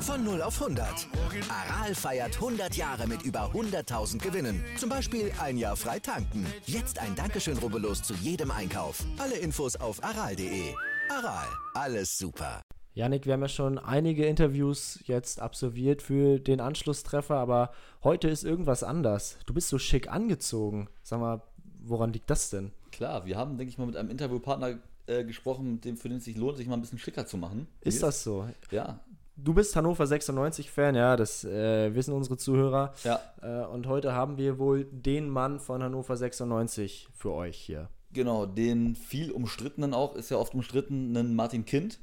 Von 0 auf 100. Aral feiert 100 Jahre mit über 100.000 Gewinnen. Zum Beispiel ein Jahr frei tanken. Jetzt ein Dankeschön, rubbellos zu jedem Einkauf. Alle Infos auf aral.de. Aral, alles super. Janik, wir haben ja schon einige Interviews jetzt absolviert für den Anschlusstreffer, aber heute ist irgendwas anders. Du bist so schick angezogen. Sag mal, woran liegt das denn? Klar, wir haben, denke ich mal, mit einem Interviewpartner äh, gesprochen, mit dem, für den es sich lohnt, sich mal ein bisschen schicker zu machen. Ist das so? Ja, Du bist Hannover 96-Fan, ja, das äh, wissen unsere Zuhörer. ja. Äh, und heute haben wir wohl den Mann von Hannover 96 für euch hier. Genau, den viel umstrittenen auch, ist ja oft umstrittenen Martin Kind.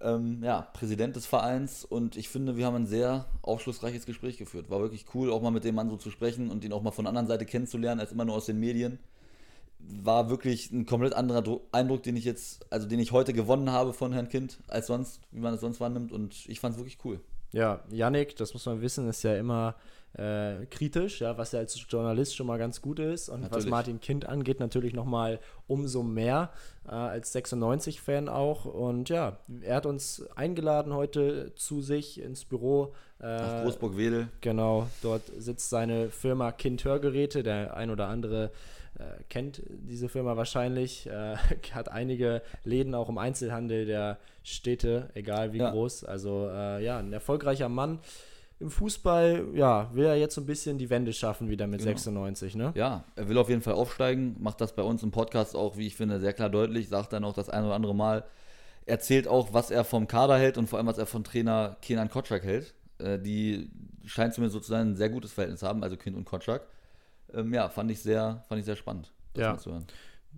Ähm, ja, Präsident des Vereins und ich finde, wir haben ein sehr aufschlussreiches Gespräch geführt. War wirklich cool, auch mal mit dem Mann so zu sprechen und ihn auch mal von der anderen Seite kennenzulernen, als immer nur aus den Medien. War wirklich ein komplett anderer Dru Eindruck, den ich jetzt, also den ich heute gewonnen habe von Herrn Kind, als sonst, wie man es sonst wahrnimmt. Und ich fand es wirklich cool. Ja, Yannick, das muss man wissen, ist ja immer äh, kritisch, ja, was ja als Journalist schon mal ganz gut ist. Und was Natürlich. Martin Kind angeht, natürlich nochmal umso mehr äh, als 96-Fan auch. Und ja, er hat uns eingeladen heute zu sich ins Büro. Äh, Nach Großburg-Wedel. Genau, dort sitzt seine Firma Kind Hörgeräte. Der ein oder andere äh, kennt diese Firma wahrscheinlich, äh, hat einige Läden auch im Einzelhandel der Städte, egal wie Ja. groß. Also äh, ja, ein erfolgreicher Mann. Im Fußball, ja, will er jetzt so ein bisschen die Wende schaffen wieder mit Genau. 96, ne? Ja, er will auf jeden Fall aufsteigen, macht das bei uns im Podcast auch, wie ich finde, sehr klar deutlich, sagt dann auch das ein oder andere Mal, erzählt auch, was er vom Kader hält und vor allem, was er von Trainer Kenan Kotschak hält. Äh, die scheint zumindest sozusagen ein sehr gutes Verhältnis haben, also Kind und Kotschak. Ähm, ja, fand ich sehr, fand ich sehr spannend, das Ja. mal zu hören.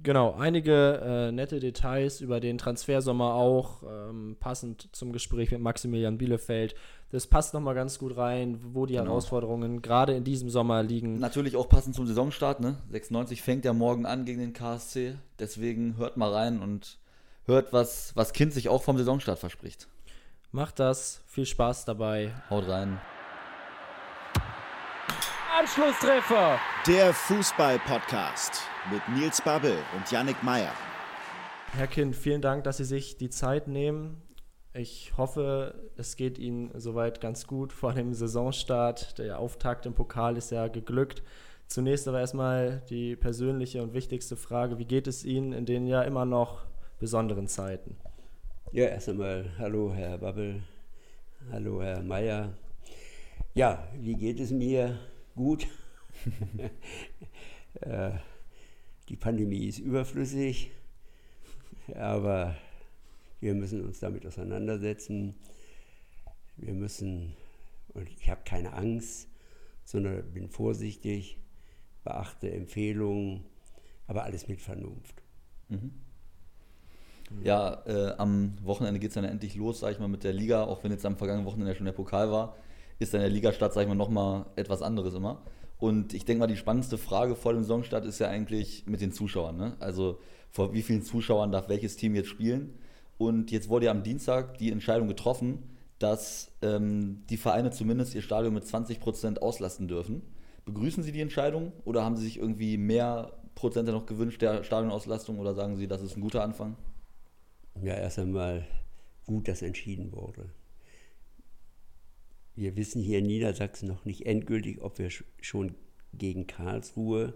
Genau, einige äh, nette Details über den Transfersommer auch, ähm, passend zum Gespräch mit Maximilian Bielefeld. Das passt nochmal ganz gut rein, wo die Genau. Herausforderungen gerade in diesem Sommer liegen. Natürlich auch passend zum Saisonstart, ne? 96 fängt ja morgen an gegen den KSC, deswegen hört mal rein und hört, was, was Kind sich auch vom Saisonstart verspricht. Macht das, viel Spaß dabei. Haut rein. Anschlusstreffer! Der Fußball-Podcast mit Nils Babbel und Yannick Meyer. Herr Kind, vielen Dank, dass Sie sich die Zeit nehmen. Ich hoffe, es geht Ihnen soweit ganz gut vor dem Saisonstart. Der Auftakt im Pokal ist ja geglückt. Zunächst aber erstmal die persönliche und wichtigste Frage. Wie geht es Ihnen in den ja immer noch besonderen Zeiten? Ja, erst einmal hallo Herr Babbel, hallo Herr Meier. Ja, wie geht es mir? Gut. Äh, Die Pandemie ist überflüssig, aber wir müssen uns damit auseinandersetzen. Wir müssen, und ich habe keine Angst, sondern bin vorsichtig, beachte Empfehlungen, aber alles mit Vernunft. Ja, äh, am Wochenende geht es dann endlich los, sag ich mal, mit der Liga, auch wenn jetzt am vergangenen Wochenende schon der Pokal war, ist dann der Ligastart, sag ich mal, nochmal etwas anderes immer. Und ich denke mal, die spannendste Frage vor dem Saisonstart ist ja eigentlich mit den Zuschauern. Ne? Also vor wie vielen Zuschauern darf welches Team jetzt spielen? Und jetzt wurde ja am Dienstag die Entscheidung getroffen, dass ähm, die Vereine zumindest ihr Stadion mit 20% auslasten dürfen. Begrüßen Sie die Entscheidung oder haben Sie sich irgendwie mehr Prozente noch gewünscht der Stadionauslastung oder sagen Sie, das ist ein guter Anfang? Ja, erst einmal gut, dass entschieden wurde. Wir wissen hier in Niedersachsen noch nicht endgültig, ob wir sch- schon gegen Karlsruhe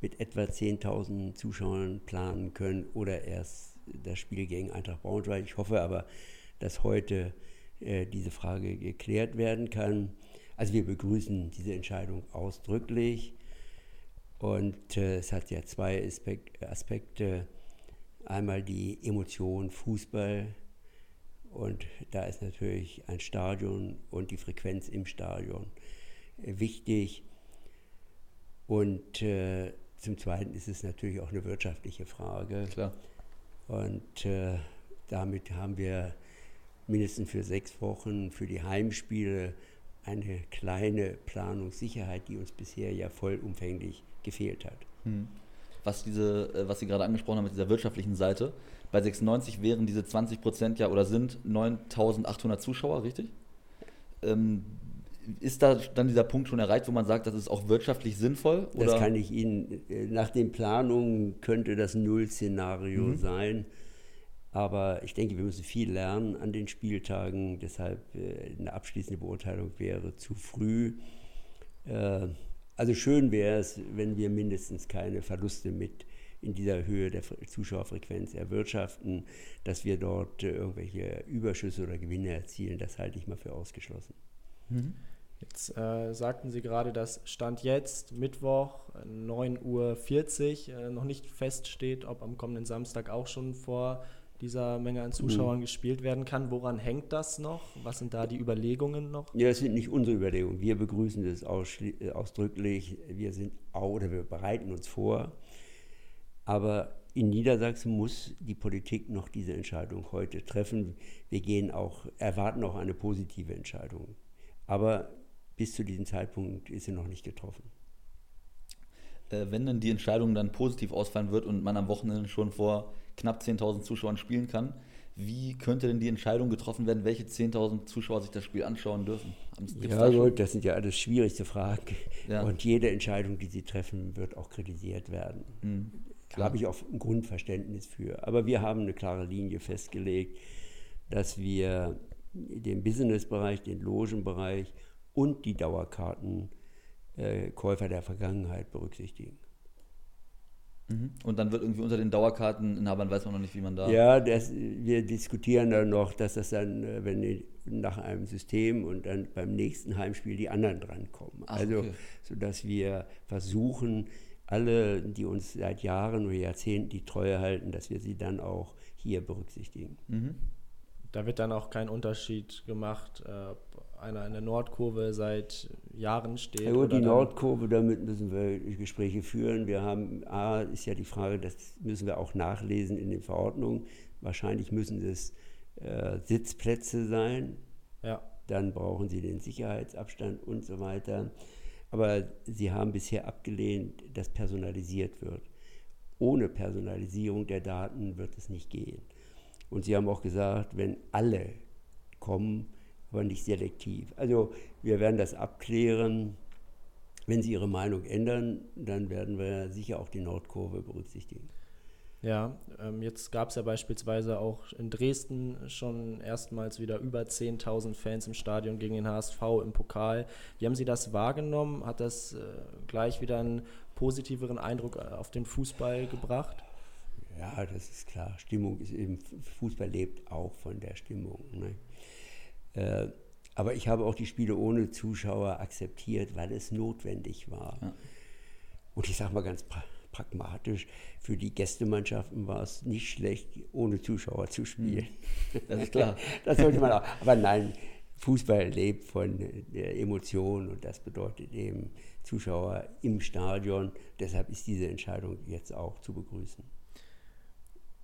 mit etwa 10.000 Zuschauern planen können oder erst das Spiel gegen Eintracht Braunschweig. Ich hoffe aber, dass heute äh, diese Frage geklärt werden kann. Also wir begrüßen diese Entscheidung ausdrücklich. Und äh, es hat ja zwei Aspek Aspekte. Einmal die Emotion Fußball und da ist natürlich ein Stadion und die Frequenz im Stadion äh, wichtig. Und äh, zum Zweiten ist es natürlich auch eine wirtschaftliche Frage. Klar. Und äh, damit haben wir mindestens für sechs Wochen für die Heimspiele eine kleine Planungssicherheit, die uns bisher ja vollumfänglich gefehlt hat. was diese, äh, was Sie gerade angesprochen haben mit dieser wirtschaftlichen Seite. Bei 96 wären diese 20 Prozent ja oder sind 9.800 Zuschauer, richtig? Ähm, ist da dann dieser Punkt schon erreicht, wo man sagt, das ist auch wirtschaftlich sinnvoll? Oder? Das kann ich Ihnen, äh, nach den Planungen könnte das Null-Szenario mhm. sein. Aber ich denke, wir müssen viel lernen an den Spieltagen. Deshalb äh, eine abschließende Beurteilung wäre zu früh. Äh, also schön wäre es, wenn wir mindestens keine Verluste mit in dieser Höhe der Zuschauerfrequenz erwirtschaften, dass wir dort irgendwelche Überschüsse oder Gewinne erzielen. Das halte ich mal für ausgeschlossen. Mhm. Jetzt äh, sagten Sie gerade, dass Stand jetzt, Mittwoch, 9.40 Uhr, äh, noch nicht feststeht, ob am kommenden Samstag auch schon vor dieser Menge an Zuschauern mhm. gespielt werden kann. Woran hängt das noch? Was sind da die Überlegungen noch? Ja, es sind nicht unsere Überlegungen. Wir begrüßen das äh, ausdrücklich. Wir sind oder wir bereiten uns vor. Aber in Niedersachsen muss die Politik noch diese Entscheidung heute treffen. Wir gehen auch, erwarten auch eine positive Entscheidung. Aber bis zu diesem Zeitpunkt ist sie noch nicht getroffen. Äh, wenn dann die Entscheidung dann positiv ausfallen wird und man am Wochenende schon vor knapp 10.000 Zuschauern spielen kann, wie könnte denn die Entscheidung getroffen werden, welche 10.000 Zuschauer sich das Spiel anschauen dürfen? Ja, gut, das sind ja alles schwierigste Fragen. Ja. Und jede Entscheidung, die sie treffen, wird auch kritisiert werden. Mhm, da habe ich auch ein Grundverständnis für. Aber wir haben eine klare Linie festgelegt, dass wir den Businessbereich, den Logenbereich und die Dauerkartenkäufer äh, der Vergangenheit berücksichtigen. Mhm. Und dann wird irgendwie unter den Dauerkarteninhabern weiß man noch nicht, wie man da. Ja, das, wir diskutieren dann noch, dass das dann, äh, wenn die, nach einem System und dann beim nächsten Heimspiel die anderen drankommen. Ach, also, okay. sodass wir versuchen, alle, die uns seit Jahren oder Jahrzehnten die Treue halten, dass wir sie dann auch hier berücksichtigen. Mhm. Da wird dann auch kein Unterschied gemacht, ob einer in der Nordkurve seit Jahren steht. Ja, gut, die Nordkurve, damit müssen wir Gespräche führen. Wir haben, A, ist ja die Frage, das müssen wir auch nachlesen in den Verordnungen. Wahrscheinlich müssen es äh, Sitzplätze sein. Ja. Dann brauchen sie den Sicherheitsabstand und so weiter. Aber sie haben bisher abgelehnt, dass personalisiert wird. Ohne Personalisierung der Daten wird es nicht gehen. Und Sie haben auch gesagt, wenn alle kommen, aber nicht selektiv. Also wir werden das abklären. Wenn Sie Ihre Meinung ändern, dann werden wir sicher auch die Nordkurve berücksichtigen. Ja, ähm, jetzt gab es ja beispielsweise auch in Dresden schon erstmals wieder über 10.000 Fans im Stadion gegen den HSV im Pokal. Wie haben Sie das wahrgenommen? Hat das äh, gleich wieder einen positiveren Eindruck äh, auf den Fußball gebracht? Ja, das ist klar. Stimmung ist eben, Fußball lebt auch von der Stimmung. Ne? Äh, aber ich habe auch die Spiele ohne Zuschauer akzeptiert, weil es notwendig war. Ja. Und ich sage mal ganz pra pragmatisch, für die Gästemannschaften war es nicht schlecht, ohne Zuschauer zu spielen. Hm. Das ist klar. das sollte man auch. Aber nein, Fußball lebt von der Emotion und das bedeutet eben Zuschauer im Stadion. Deshalb ist diese Entscheidung jetzt auch zu begrüßen.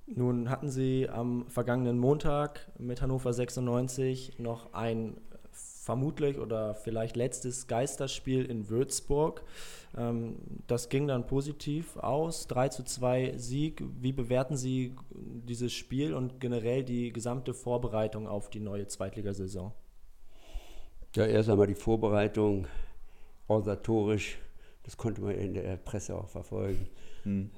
Nun hatten Sie am vergangenen Montag mit Hannover 96 noch ein vermutlich oder vielleicht letztes Geisterspiel in Würzburg. Ähm, das ging dann positiv aus, 3 zu 2 Sieg. Wie bewerten Sie dieses Spiel und generell die gesamte Vorbereitung auf die neue Zweitligasaison? Ja, erst einmal die Vorbereitung organisatorisch, das konnte man in der Presse auch verfolgen. Hm.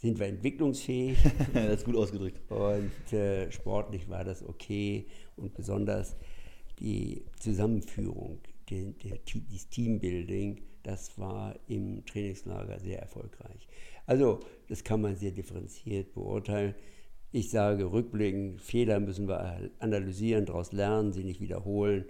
Sind wir entwicklungsfähig. das ist gut ausgedrückt. Und äh, sportlich war das okay und besonders die Zusammenführung, die, der, das Teambuilding, das war im Trainingslager sehr erfolgreich. Also das kann man sehr differenziert beurteilen. Ich sage rückblickend, Fehler müssen wir analysieren, daraus lernen, sie nicht wiederholen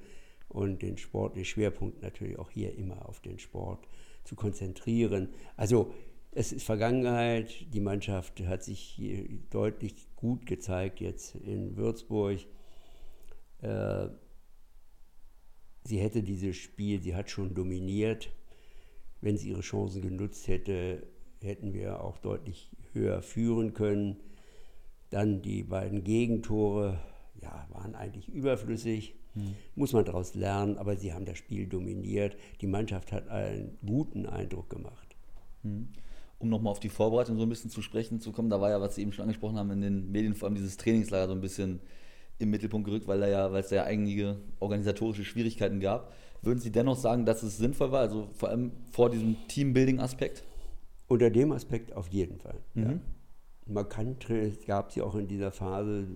und den sportlichen Schwerpunkt natürlich auch hier immer auf den Sport zu konzentrieren. Also es ist Vergangenheit. Die Mannschaft hat sich deutlich gut gezeigt jetzt in Würzburg. Äh, sie hätte dieses Spiel, sie hat schon dominiert. Wenn sie ihre Chancen genutzt hätte, hätten wir auch deutlich höher führen können. Dann die beiden Gegentore ja, waren eigentlich überflüssig. Hm. Muss man daraus lernen, aber sie haben das Spiel dominiert. Die Mannschaft hat einen guten Eindruck gemacht. Hm um nochmal auf die Vorbereitung so ein bisschen zu sprechen zu kommen, da war ja, was Sie eben schon angesprochen haben, in den Medien vor allem dieses Trainingslager so ein bisschen im Mittelpunkt gerückt, weil, ja, weil es ja einige organisatorische Schwierigkeiten gab. Würden Sie dennoch sagen, dass es sinnvoll war, also vor allem vor diesem Teambuilding-Aspekt? Unter dem Aspekt auf jeden Fall. Mhm. Ja. Man kann, es gab ja auch in dieser Phase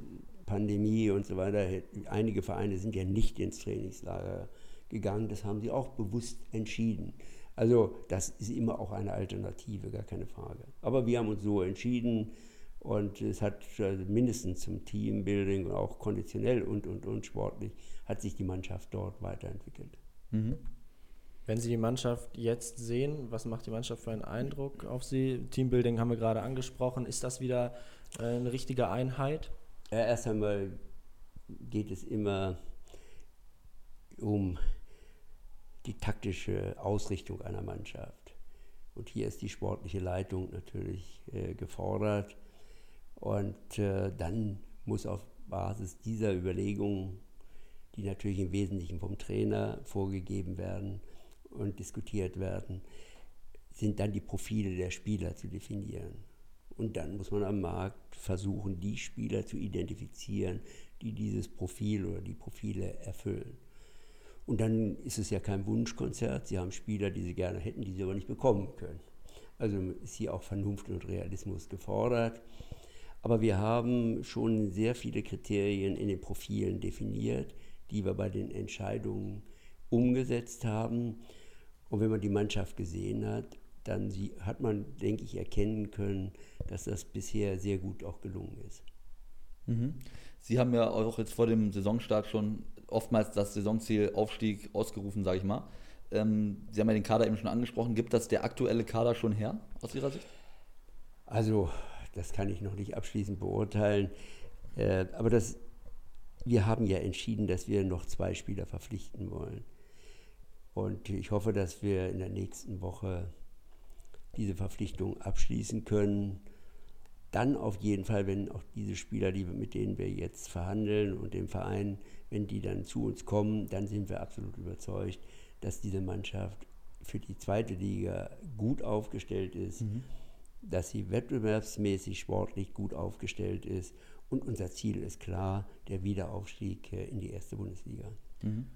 Pandemie und so weiter, einige Vereine sind ja nicht ins Trainingslager gegangen, das haben sie auch bewusst entschieden. Also das ist immer auch eine Alternative, gar keine Frage. Aber wir haben uns so entschieden und es hat also mindestens zum Teambuilding und auch konditionell und, und, und sportlich hat sich die Mannschaft dort weiterentwickelt. Mhm. Wenn Sie die Mannschaft jetzt sehen, was macht die Mannschaft für einen Eindruck auf Sie? Teambuilding haben wir gerade angesprochen. Ist das wieder äh, eine richtige Einheit? Ja, erst einmal geht es immer um die taktische Ausrichtung einer Mannschaft. Und hier ist die sportliche Leitung natürlich äh, gefordert. Und äh, dann muss auf Basis dieser Überlegungen, die natürlich im Wesentlichen vom Trainer vorgegeben werden und diskutiert werden, sind dann die Profile der Spieler zu definieren. Und dann muss man am Markt versuchen, die Spieler zu identifizieren, die dieses Profil oder die Profile erfüllen. Und dann ist es ja kein Wunschkonzert. Sie haben Spieler, die sie gerne hätten, die sie aber nicht bekommen können. Also ist hier auch Vernunft und Realismus gefordert. Aber wir haben schon sehr viele Kriterien in den Profilen definiert, die wir bei den Entscheidungen umgesetzt haben. Und wenn man die Mannschaft gesehen hat, dann hat man, denke ich, erkennen können, dass das bisher sehr gut auch gelungen ist. Mhm. Sie haben ja auch jetzt vor dem Saisonstart schon oftmals das Saisonziel Aufstieg ausgerufen, sage ich mal. Ähm, Sie haben ja den Kader eben schon angesprochen. Gibt das der aktuelle Kader schon her, aus Ihrer Sicht? Also, das kann ich noch nicht abschließend beurteilen. Äh, aber das, wir haben ja entschieden, dass wir noch zwei Spieler verpflichten wollen. Und ich hoffe, dass wir in der nächsten Woche diese Verpflichtung abschließen können. Dann auf jeden Fall, wenn auch diese Spieler, die, mit denen wir jetzt verhandeln und dem Verein, wenn die dann zu uns kommen, dann sind wir absolut überzeugt, dass diese Mannschaft für die zweite Liga gut aufgestellt ist, mhm. dass sie wettbewerbsmäßig sportlich gut aufgestellt ist. Und unser Ziel ist klar, der Wiederaufstieg in die erste Bundesliga. Mhm.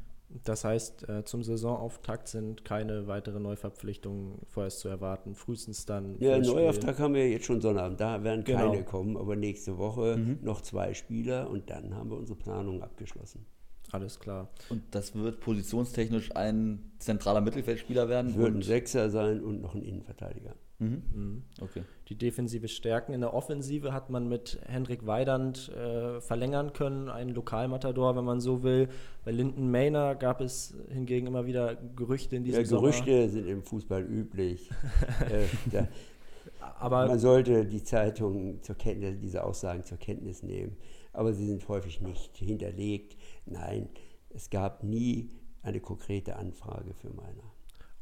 Das heißt, äh, zum Saisonauftakt sind keine weiteren Neuverpflichtungen vorerst zu erwarten, frühestens dann. Ja, Neuauftakt haben wir jetzt schon Sonnabend, da werden genau. keine kommen, aber nächste Woche mhm. noch zwei Spieler und dann haben wir unsere Planung abgeschlossen. Alles klar. Und das wird positionstechnisch ein zentraler Mittelfeldspieler werden? Wird ein Sechser sein und noch ein Innenverteidiger. Mhm. Mhm. Okay. Die defensive Stärken. In der Offensive hat man mit Hendrik Weidand äh, verlängern können, einen Lokalmatador, wenn man so will. Bei Linden Mayner gab es hingegen immer wieder Gerüchte in diesem ja, Gerüchte Sommer. sind im Fußball üblich. äh, da, aber man sollte die Zeitung zur Kenntnis, diese Aussagen zur Kenntnis nehmen. Aber sie sind häufig nicht hinterlegt. Nein, es gab nie eine konkrete Anfrage für Meiner.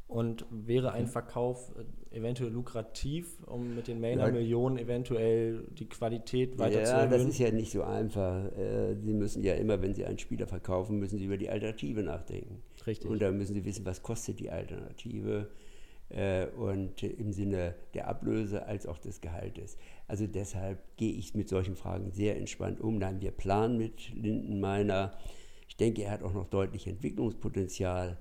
Und wäre ein Verkauf äh, eventuell lukrativ, um mit den Mailer Millionen eventuell die Qualität weiter ja, zu erhöhen? Ja, das ist ja nicht so einfach. Äh, sie müssen ja immer, wenn Sie einen Spieler verkaufen, müssen Sie über die Alternative nachdenken. Richtig. Und dann müssen Sie wissen, was kostet die Alternative äh, und im Sinne der Ablöse als auch des Gehaltes. Also deshalb gehe ich mit solchen Fragen sehr entspannt um. Nein, wir planen mit Lindenmeiner. Ich denke, er hat auch noch deutlich Entwicklungspotenzial.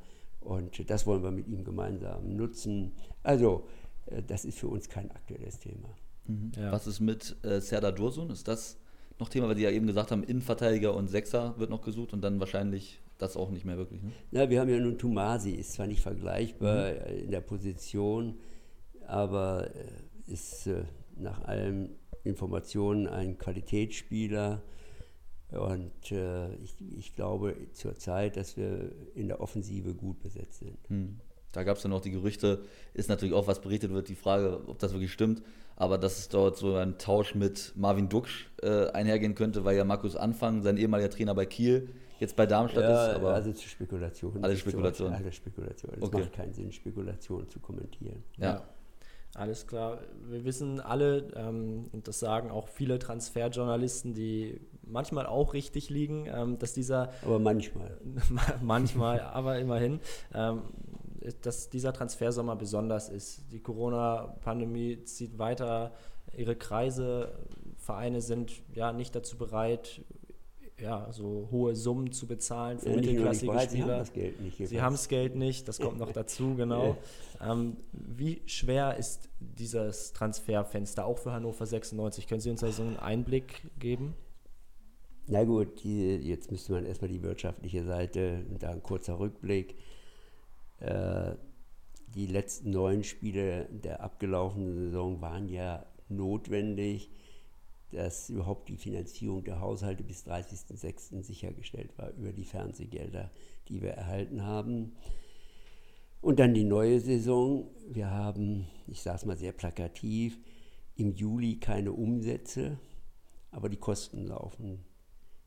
Und das wollen wir mit ihm gemeinsam nutzen. Also, äh, das ist für uns kein aktuelles Thema. Mhm. Ja. Was ist mit äh, Serdar Dursun? Ist das noch Thema, weil Sie ja eben gesagt haben, Innenverteidiger und Sechser wird noch gesucht und dann wahrscheinlich das auch nicht mehr wirklich. Ne? Ja, wir haben ja nun Tumasi, ist zwar nicht vergleichbar mhm. in der Position, aber äh, ist äh, nach allen Informationen ein Qualitätsspieler und äh, ich, ich, glaube zurzeit, dass wir in der Offensive gut besetzt sind. Hm. Da gab es dann auch die Gerüchte, ist natürlich auch, was berichtet wird, die Frage, ob das wirklich stimmt. Aber dass es dort so ein Tausch mit Marvin Duksch äh, einhergehen könnte, weil ja Markus Anfang, sein ehemaliger Trainer bei Kiel, jetzt bei Darmstadt ja, ist. Aber also zu Spekulationen. Alles Spekulationen. Alles Spekulationen. Es okay. macht keinen Sinn, Spekulationen zu kommentieren. ja. ja. Alles klar. Wir wissen alle, ähm, und das sagen auch viele Transferjournalisten, die manchmal auch richtig liegen, ähm, dass dieser. Aber manchmal. manchmal, aber immerhin. Ähm, dass dieser Transfersommer besonders ist. Die Corona-Pandemie zieht weiter ihre Kreise. Vereine sind ja nicht dazu bereit, ja, so hohe Summen zu bezahlen für Ja, mittelklassige bereit, sie Spieler. haben das Geld nicht. Sie haben das Geld nicht, das kommt noch dazu, genau. Ähm, wie schwer ist dieses Transferfenster auch für Hannover 96? Können Sie uns da so einen Einblick geben? Na gut, die, jetzt müsste man erstmal die wirtschaftliche Seite, da ein kurzer Rückblick. Äh, die letzten neun Spiele der abgelaufenen Saison waren ja notwendig, dass überhaupt die Finanzierung der Haushalte bis 30.06. sichergestellt war über die Fernsehgelder, die wir erhalten haben. Und dann die neue Saison. Wir haben, ich sage es mal sehr plakativ, im Juli keine Umsätze, aber die Kosten laufen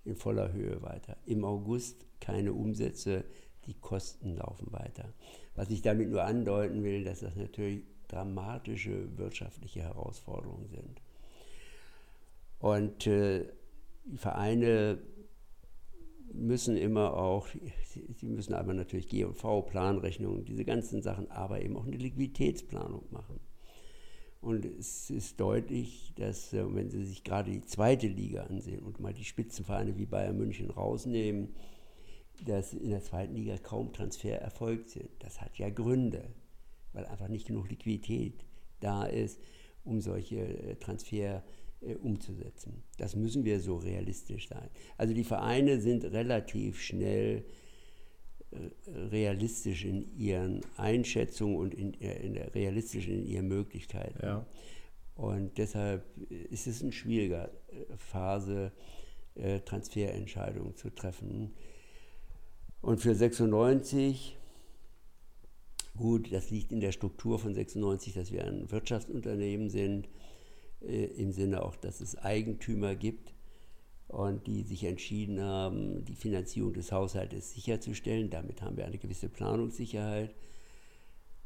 in voller Höhe weiter. Im August keine Umsätze, die Kosten laufen weiter. Was ich damit nur andeuten will, dass das natürlich dramatische wirtschaftliche Herausforderungen sind. Und äh, die Vereine müssen immer auch, sie müssen aber natürlich G&V, Planrechnungen, diese ganzen Sachen, aber eben auch eine Liquiditätsplanung machen. Und es ist deutlich, dass, äh, wenn Sie sich gerade die zweite Liga ansehen und mal die Spitzenvereine wie Bayern München rausnehmen, dass in der zweiten Liga kaum Transfer erfolgt sind. Das hat ja Gründe, weil einfach nicht genug Liquidität da ist, um solche äh, Transfer äh, umzusetzen. Das müssen wir so realistisch sein. Also die Vereine sind relativ schnell realistisch in ihren Einschätzungen und in, äh, in realistisch in ihren Möglichkeiten. Ja. Und deshalb ist es eine schwierige äh, Phase, äh, Transferentscheidungen zu treffen. Und für 96, gut, das liegt in der Struktur von 96, dass wir ein Wirtschaftsunternehmen sind, äh, im Sinne auch, dass es Eigentümer gibt und die sich entschieden haben, die Finanzierung des Haushaltes sicherzustellen. Damit haben wir eine gewisse Planungssicherheit.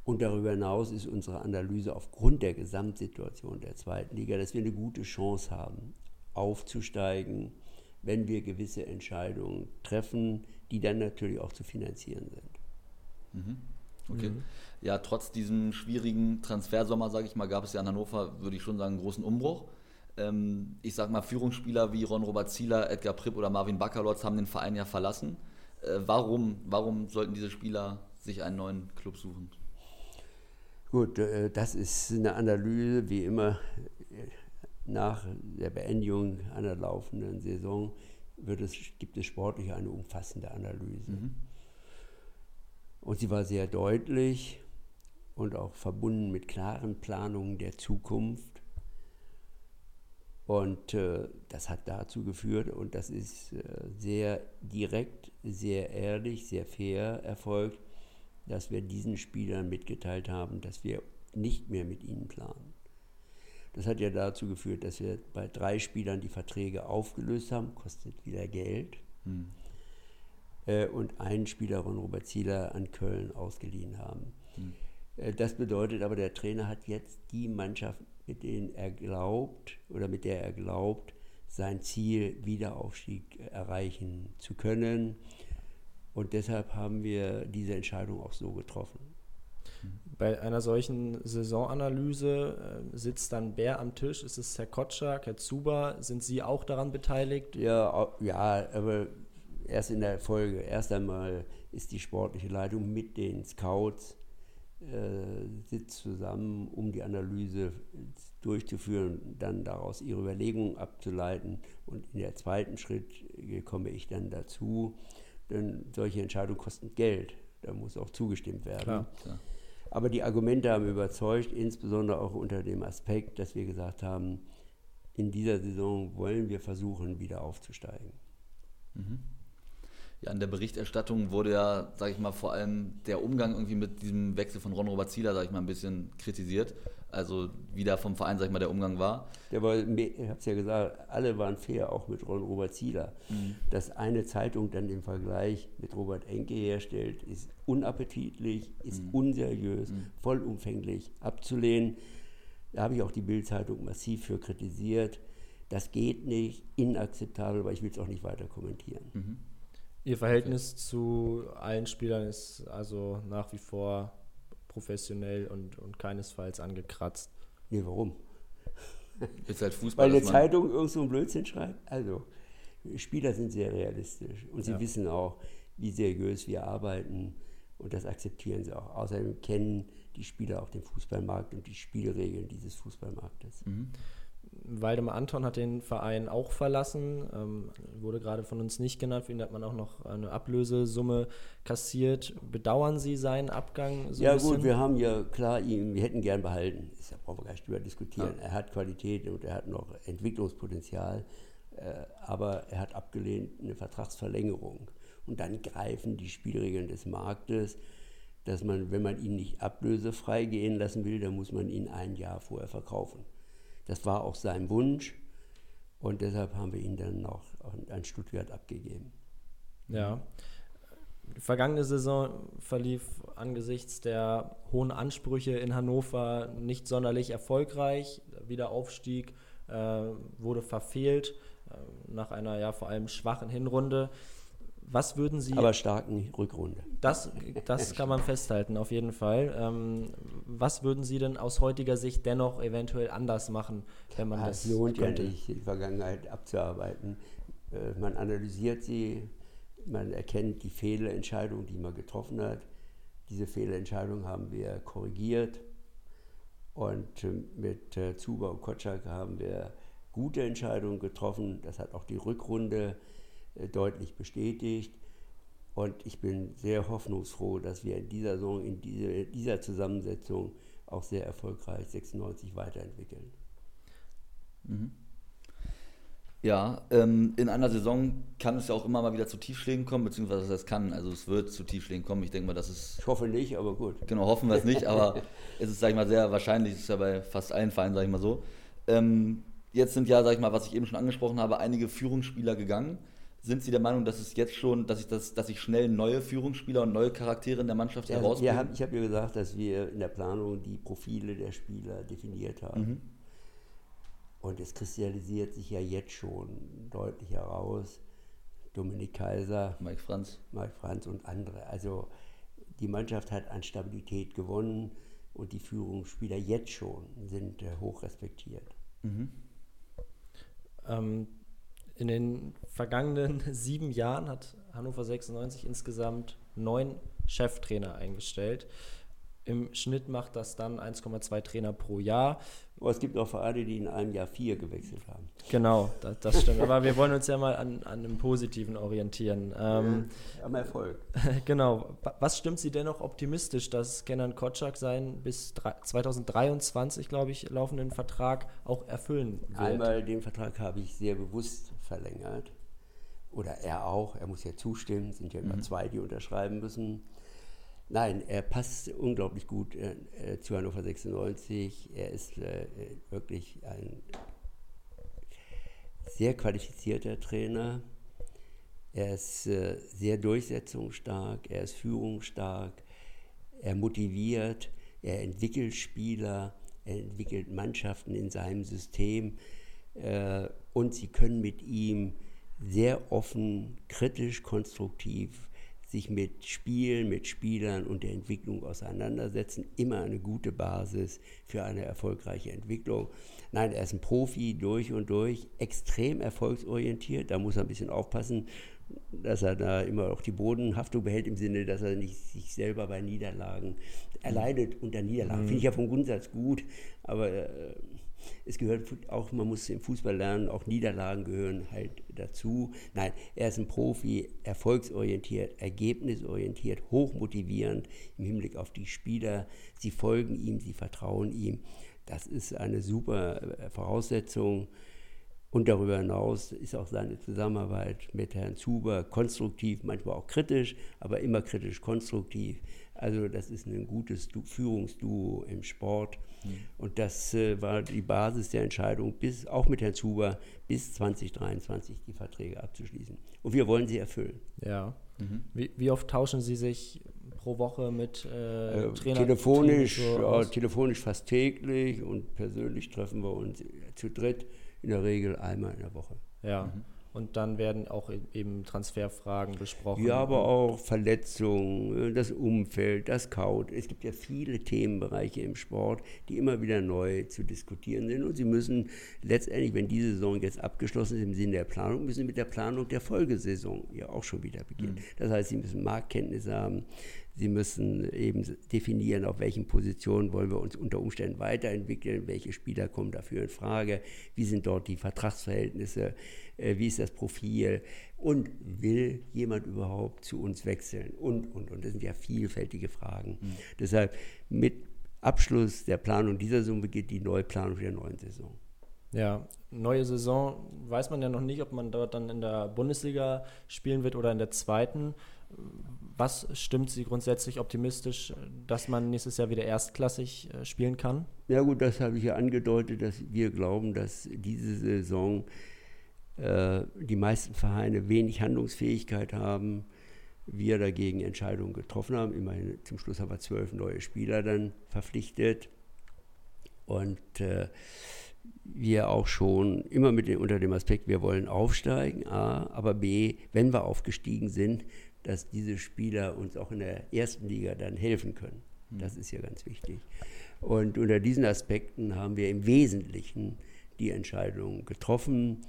Und darüber hinaus ist unsere Analyse aufgrund der Gesamtsituation der zweiten Liga, dass wir eine gute Chance haben, aufzusteigen, wenn wir gewisse Entscheidungen treffen, die dann natürlich auch zu finanzieren sind. Okay. Ja, trotz diesem schwierigen Transfersommer, sage ich mal, gab es ja in Hannover, würde ich schon sagen, einen großen Umbruch. Ähm, ich sag mal, Führungsspieler wie Ron-Robert Zieler, Edgar Pripp oder Marvin Bakalotz haben den Verein ja verlassen. Äh, warum, warum sollten diese Spieler sich einen neuen Club suchen? Gut, äh, das ist eine Analyse, wie immer nach der Beendigung einer laufenden Saison es, gibt es sportlich eine umfassende Analyse. Und sie war sehr deutlich und auch verbunden mit klaren Planungen der Zukunft. Und äh, das hat dazu geführt, und das ist äh, sehr direkt, sehr ehrlich, sehr fair erfolgt, dass wir diesen Spielern mitgeteilt haben, dass wir nicht mehr mit ihnen planen. Das hat ja dazu geführt, dass wir bei drei Spielern die Verträge aufgelöst haben, kostet wieder Geld. Äh, und einen Spieler, Ron Robert Zieler, an Köln ausgeliehen haben. Äh, Das bedeutet aber, der Trainer hat jetzt die Mannschaft, mit denen er glaubt oder mit der er glaubt, sein Ziel Wiederaufstieg erreichen zu können. Und deshalb haben wir diese Entscheidung auch so getroffen. Bei einer solchen Saisonanalyse äh, sitzt dann wer am Tisch? Ist es Herr Kotschak, Herr Zuber? Sind Sie auch daran beteiligt? Ja, ja, aber erst in der Folge. Erst einmal ist die sportliche Leitung mit den Scouts, sitzt zusammen, um die Analyse durchzuführen, dann daraus ihre Überlegungen abzuleiten. Und in der zweiten Schritt äh, komme ich dann dazu, denn solche Entscheidungen kosten Geld. Da muss auch zugestimmt werden. Klar. Klar. Aber die Argumente haben überzeugt, insbesondere auch unter dem Aspekt, dass wir gesagt haben, in dieser Saison wollen wir versuchen, wieder aufzusteigen. Ja, in der Berichterstattung wurde ja, sage ich mal, vor allem der Umgang irgendwie mit diesem Wechsel von Ron-Robert Zieler, sage ich mal, ein bisschen kritisiert. Also wie da vom Verein, sage ich mal, der Umgang war. Der war, ich habe es ja gesagt, alle waren fair, auch mit Ron Robert Zieler. Dass eine Zeitung dann den Vergleich mit Robert Enke herstellt, ist unappetitlich, ist unseriös, vollumfänglich abzulehnen. Da habe ich auch die Bild-Zeitung massiv für kritisiert. Das geht nicht, inakzeptabel, aber ich will es auch nicht weiter kommentieren. Ihr Verhältnis zu allen Spielern ist also nach wie vor professionell und, und keinesfalls angekratzt. Nee, warum? Ist halt Fußball. Weil eine Zeitung irgend so einen Blödsinn schreibt? Also, Spieler sind sehr realistisch und sie Ja. wissen auch, wie seriös wir arbeiten und das akzeptieren sie auch. Außerdem kennen die Spieler auch den Fußballmarkt und die Spielregeln dieses Fußballmarktes. Waldemar Anton hat den Verein auch verlassen, ähm, wurde gerade von uns nicht genannt. Für ihn hat man auch noch eine Ablösesumme kassiert. Bedauern Sie seinen Abgang so ja gut, wir haben ja klar ihn, wir hätten gern behalten. Das brauchen wir gar nicht drüber diskutieren. Er hat Qualität und er hat noch Entwicklungspotenzial, äh, aber er hat abgelehnt eine Vertragsverlängerung. Und dann greifen die Spielregeln des Marktes, dass man, wenn man ihn nicht ablösefrei gehen lassen will, dann muss man ihn ein Jahr vorher verkaufen. Das war auch sein Wunsch und deshalb haben wir ihn dann noch an- Stuttgart abgegeben. Ja. Die vergangene Saison verlief angesichts der hohen Ansprüche in Hannover nicht sonderlich erfolgreich. Wiederaufstieg äh, wurde verfehlt äh, nach einer ja vor allem schwachen Hinrunde. Was würden Sie Aber starken Rückrunde. Das, das kann man festhalten, auf jeden Fall. Ähm, was würden Sie denn aus heutiger Sicht dennoch eventuell anders machen, wenn man Ah, das Es lohnt ja könnte? nicht, die Vergangenheit abzuarbeiten. Äh, Man analysiert sie, man erkennt die Fehlentscheidung, die man getroffen hat. Diese Fehlentscheidung haben wir korrigiert. Und äh, mit äh, Zuba und Kotschak haben wir gute Entscheidungen getroffen. Das hat auch die Rückrunde äh, deutlich bestätigt. Und ich bin sehr hoffnungsfroh, dass wir in dieser Saison, in diese, dieser Zusammensetzung auch sehr erfolgreich 96 weiterentwickeln. Ja, ähm, in einer Saison kann es ja auch immer mal wieder zu Tiefschlägen kommen, beziehungsweise das kann, also es wird zu Tiefschlägen kommen. Ich denke mal, das ist, Ich hoffe nicht, aber gut. genau, hoffen wir es nicht, aber es ist, sag ich mal, sehr wahrscheinlich, es ist ja bei fast allen Vereinen, sag ich mal so. Ähm, jetzt sind ja, sag ich mal, was ich eben schon angesprochen habe, einige Führungsspieler gegangen. Sind Sie der Meinung, dass es jetzt schon, dass ich das, dass ich schnell neue Führungsspieler und neue Charaktere in der Mannschaft Ja, herausbringe? wir haben, ich habe ja gesagt, dass wir in der Planung die Profile der Spieler definiert haben. Und es kristallisiert sich ja jetzt schon deutlich heraus. Dominik Kaiser, Mike Franz. Mike Franz und andere. Also die Mannschaft hat an Stabilität gewonnen und die Führungsspieler jetzt schon sind äh, hoch respektiert. Ähm, in den vergangenen sieben Jahren hat Hannover 96 insgesamt neun Cheftrainer eingestellt. Im Schnitt macht das dann 1,2 Trainer pro Jahr. Aber es gibt auch Vereine, die in einem Jahr vier gewechselt haben. Genau, das, das stimmt. Aber wir wollen uns ja mal an, an dem Positiven orientieren. Ähm, Am Erfolg. genau. Wa- Was stimmt Sie dennoch optimistisch, dass Kenan Kotschak seinen bis drei- 2023, glaube ich, laufenden Vertrag auch erfüllen wird? Einmal den Vertrag habe ich sehr bewusst verlängert. Oder er auch. Er muss ja zustimmen. Es sind ja immer zwei, die unterschreiben müssen. Nein, er passt unglaublich gut äh, äh, zu Hannover 96. Er ist äh, wirklich ein sehr qualifizierter Trainer. Er ist äh, sehr durchsetzungsstark, er ist führungsstark, er motiviert, er entwickelt Spieler, er entwickelt Mannschaften in seinem System äh, und sie können mit ihm sehr offen, kritisch, konstruktiv sich mit Spielen, mit Spielern und der Entwicklung auseinandersetzen. Immer eine gute Basis für eine erfolgreiche Entwicklung. Nein, er ist ein Profi durch und durch, extrem erfolgsorientiert. Da muss er ein bisschen aufpassen, dass er da immer auch die Bodenhaftung behält, im Sinne, dass er nicht sich selber bei Niederlagen, er leidet unter Niederlagen. Finde ich ja vom Grundsatz gut, aber äh, es gehört auch, man muss im Fußball lernen, auch Niederlagen gehören halt dazu. Nein, er ist ein Profi, erfolgsorientiert, ergebnisorientiert, hochmotivierend im Hinblick auf die Spieler. Sie folgen ihm, sie vertrauen ihm. Das ist eine super äh, Voraussetzung. Und darüber hinaus ist auch seine Zusammenarbeit mit Herrn Zuber konstruktiv, manchmal auch kritisch, aber immer kritisch konstruktiv. Also das ist ein gutes Du Führungsduo im Sport. Und das äh, war die Basis der Entscheidung, bis, auch mit Herrn Zuber, bis 2023 die Verträge abzuschließen. Und wir wollen sie erfüllen. Ja. Wie, wie oft tauschen Sie sich pro Woche mit äh, Äh, Trainer? telefonisch, so ja, aus? telefonisch fast täglich und persönlich treffen wir uns zu dritt in der Regel einmal in der Woche. Ja. und dann werden auch e-, eben Transferfragen besprochen. Ja, aber auch Verletzungen, äh, das Umfeld, das Kaut. Es gibt ja viele Themenbereiche im Sport, die immer wieder neu zu diskutieren sind und sie müssen letztendlich, wenn diese Saison jetzt abgeschlossen ist im Sinne der Planung, müssen mit der Planung der Folgesaison ja auch schon wieder beginnen. Mhm. Das heißt, sie müssen Marktkenntnisse haben, Sie müssen eben definieren, auf welchen Positionen wollen wir uns unter Umständen weiterentwickeln, welche Spieler kommen dafür in Frage, wie sind dort die Vertragsverhältnisse, äh, wie ist das Profil und will jemand überhaupt zu uns wechseln und, und, und. Das sind ja vielfältige Fragen. Mhm. Deshalb mit Abschluss der Planung dieser Saison beginnt die Neuplanung der neuen Saison. Ja, neue Saison weiß man ja noch nicht, ob man dort dann in der Bundesliga spielen wird oder in der zweiten. Was stimmt Sie grundsätzlich optimistisch, dass man nächstes Jahr wieder erstklassig äh, spielen kann? Ja gut, das habe ich ja angedeutet, dass wir glauben, dass diese Saison äh, die meisten Vereine wenig Handlungsfähigkeit haben. Wir dagegen Entscheidungen getroffen haben. Immerhin zum Schluss haben wir zwölf neue Spieler dann verpflichtet. Und äh, wir auch schon immer mit dem, unter dem Aspekt, wir wollen aufsteigen, A, aber B, wenn wir aufgestiegen sind, dass diese Spieler uns auch in der ersten Liga dann helfen können. Hm. Das ist ja ganz wichtig. Und unter diesen Aspekten haben wir im Wesentlichen die Entscheidung getroffen.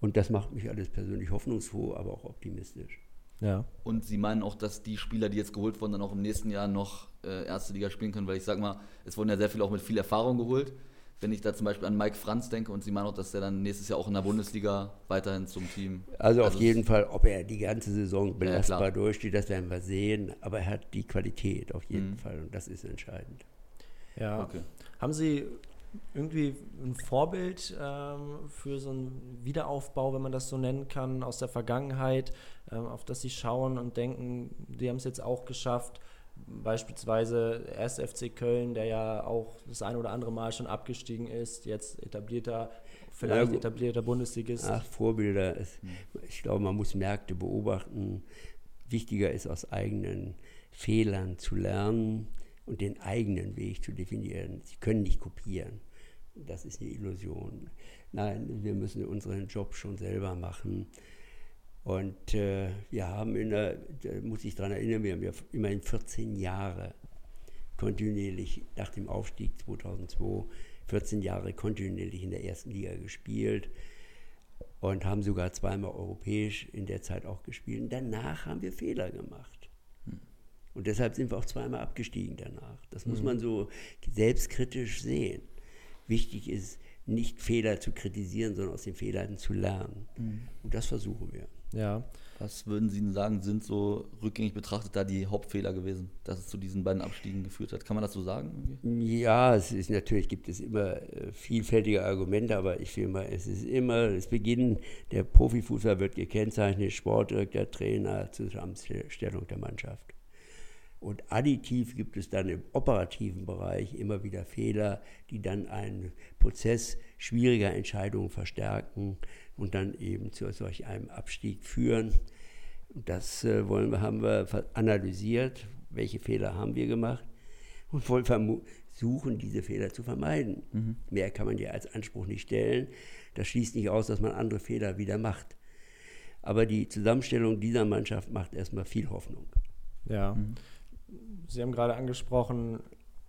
Und das macht mich alles persönlich hoffnungsfroh, aber auch optimistisch. Ja. Und Sie meinen auch, dass die Spieler, die jetzt geholt wurden, dann auch im nächsten Jahr noch äh, erste Liga spielen können? Weil ich sage mal, es wurden ja sehr viele auch mit viel Erfahrung geholt wenn ich da zum Beispiel an Mike Franz denke und Sie meinen auch, dass der dann nächstes Jahr auch in der Bundesliga weiterhin zum Team. Also, also auf jeden Fall, ob er die ganze Saison belastbar ja, durchsteht, das werden wir sehen. Aber er hat die Qualität auf jeden mhm. Fall und das ist entscheidend. Ja. Okay. Haben Sie irgendwie ein Vorbild ähm, für so einen Wiederaufbau, wenn man das so nennen kann, aus der Vergangenheit, ähm, auf das Sie schauen und denken, die haben es jetzt auch geschafft? Beispielsweise erst FC Köln, der ja auch das ein oder andere Mal schon abgestiegen ist, jetzt etablierter, vielleicht ja, etablierter Bundesligist. Ach, Vorbilder. Ich glaube, man muss Märkte beobachten. Wichtiger ist, aus eigenen Fehlern zu lernen und den eigenen Weg zu definieren. Sie können nicht kopieren. Das ist eine Illusion. Nein, wir müssen unseren Job schon selber machen. Und äh, wir haben in der, da muss ich daran erinnern, wir haben ja immerhin 14 Jahre kontinuierlich nach dem Aufstieg 2002, 14 Jahre kontinuierlich in der ersten Liga gespielt und haben sogar zweimal europäisch in der Zeit auch gespielt. Und danach haben wir Fehler gemacht. Hm. Und deshalb sind wir auch zweimal abgestiegen danach. Das muss hm. man so selbstkritisch sehen. Wichtig ist, nicht Fehler zu kritisieren, sondern aus den Fehlern zu lernen. Mhm. Und das versuchen wir. Ja. Was würden Sie sagen, sind so rückgängig betrachtet da die Hauptfehler gewesen, dass es zu diesen beiden Abstiegen geführt hat? Kann man das so sagen? Ja, es ist natürlich gibt es immer äh, vielfältige Argumente, aber ich finde mal, es ist immer das Beginn der Profifußball wird gekennzeichnet, Sportdirektor, Trainer, Zusammenstellung der Mannschaft. Und additiv gibt es dann im operativen Bereich immer wieder Fehler, die dann einen Prozess schwieriger Entscheidungen verstärken und dann eben zu solch einem Abstieg führen. Das äh, wollen wir, haben wir analysiert, welche Fehler haben wir gemacht und wollen versuchen, diese Fehler zu vermeiden. Mhm. Mehr kann man ja als Anspruch nicht stellen. Das schließt nicht aus, dass man andere Fehler wieder macht. Aber die Zusammenstellung dieser Mannschaft macht erstmal viel Hoffnung. Ja. Mhm. Sie haben gerade angesprochen,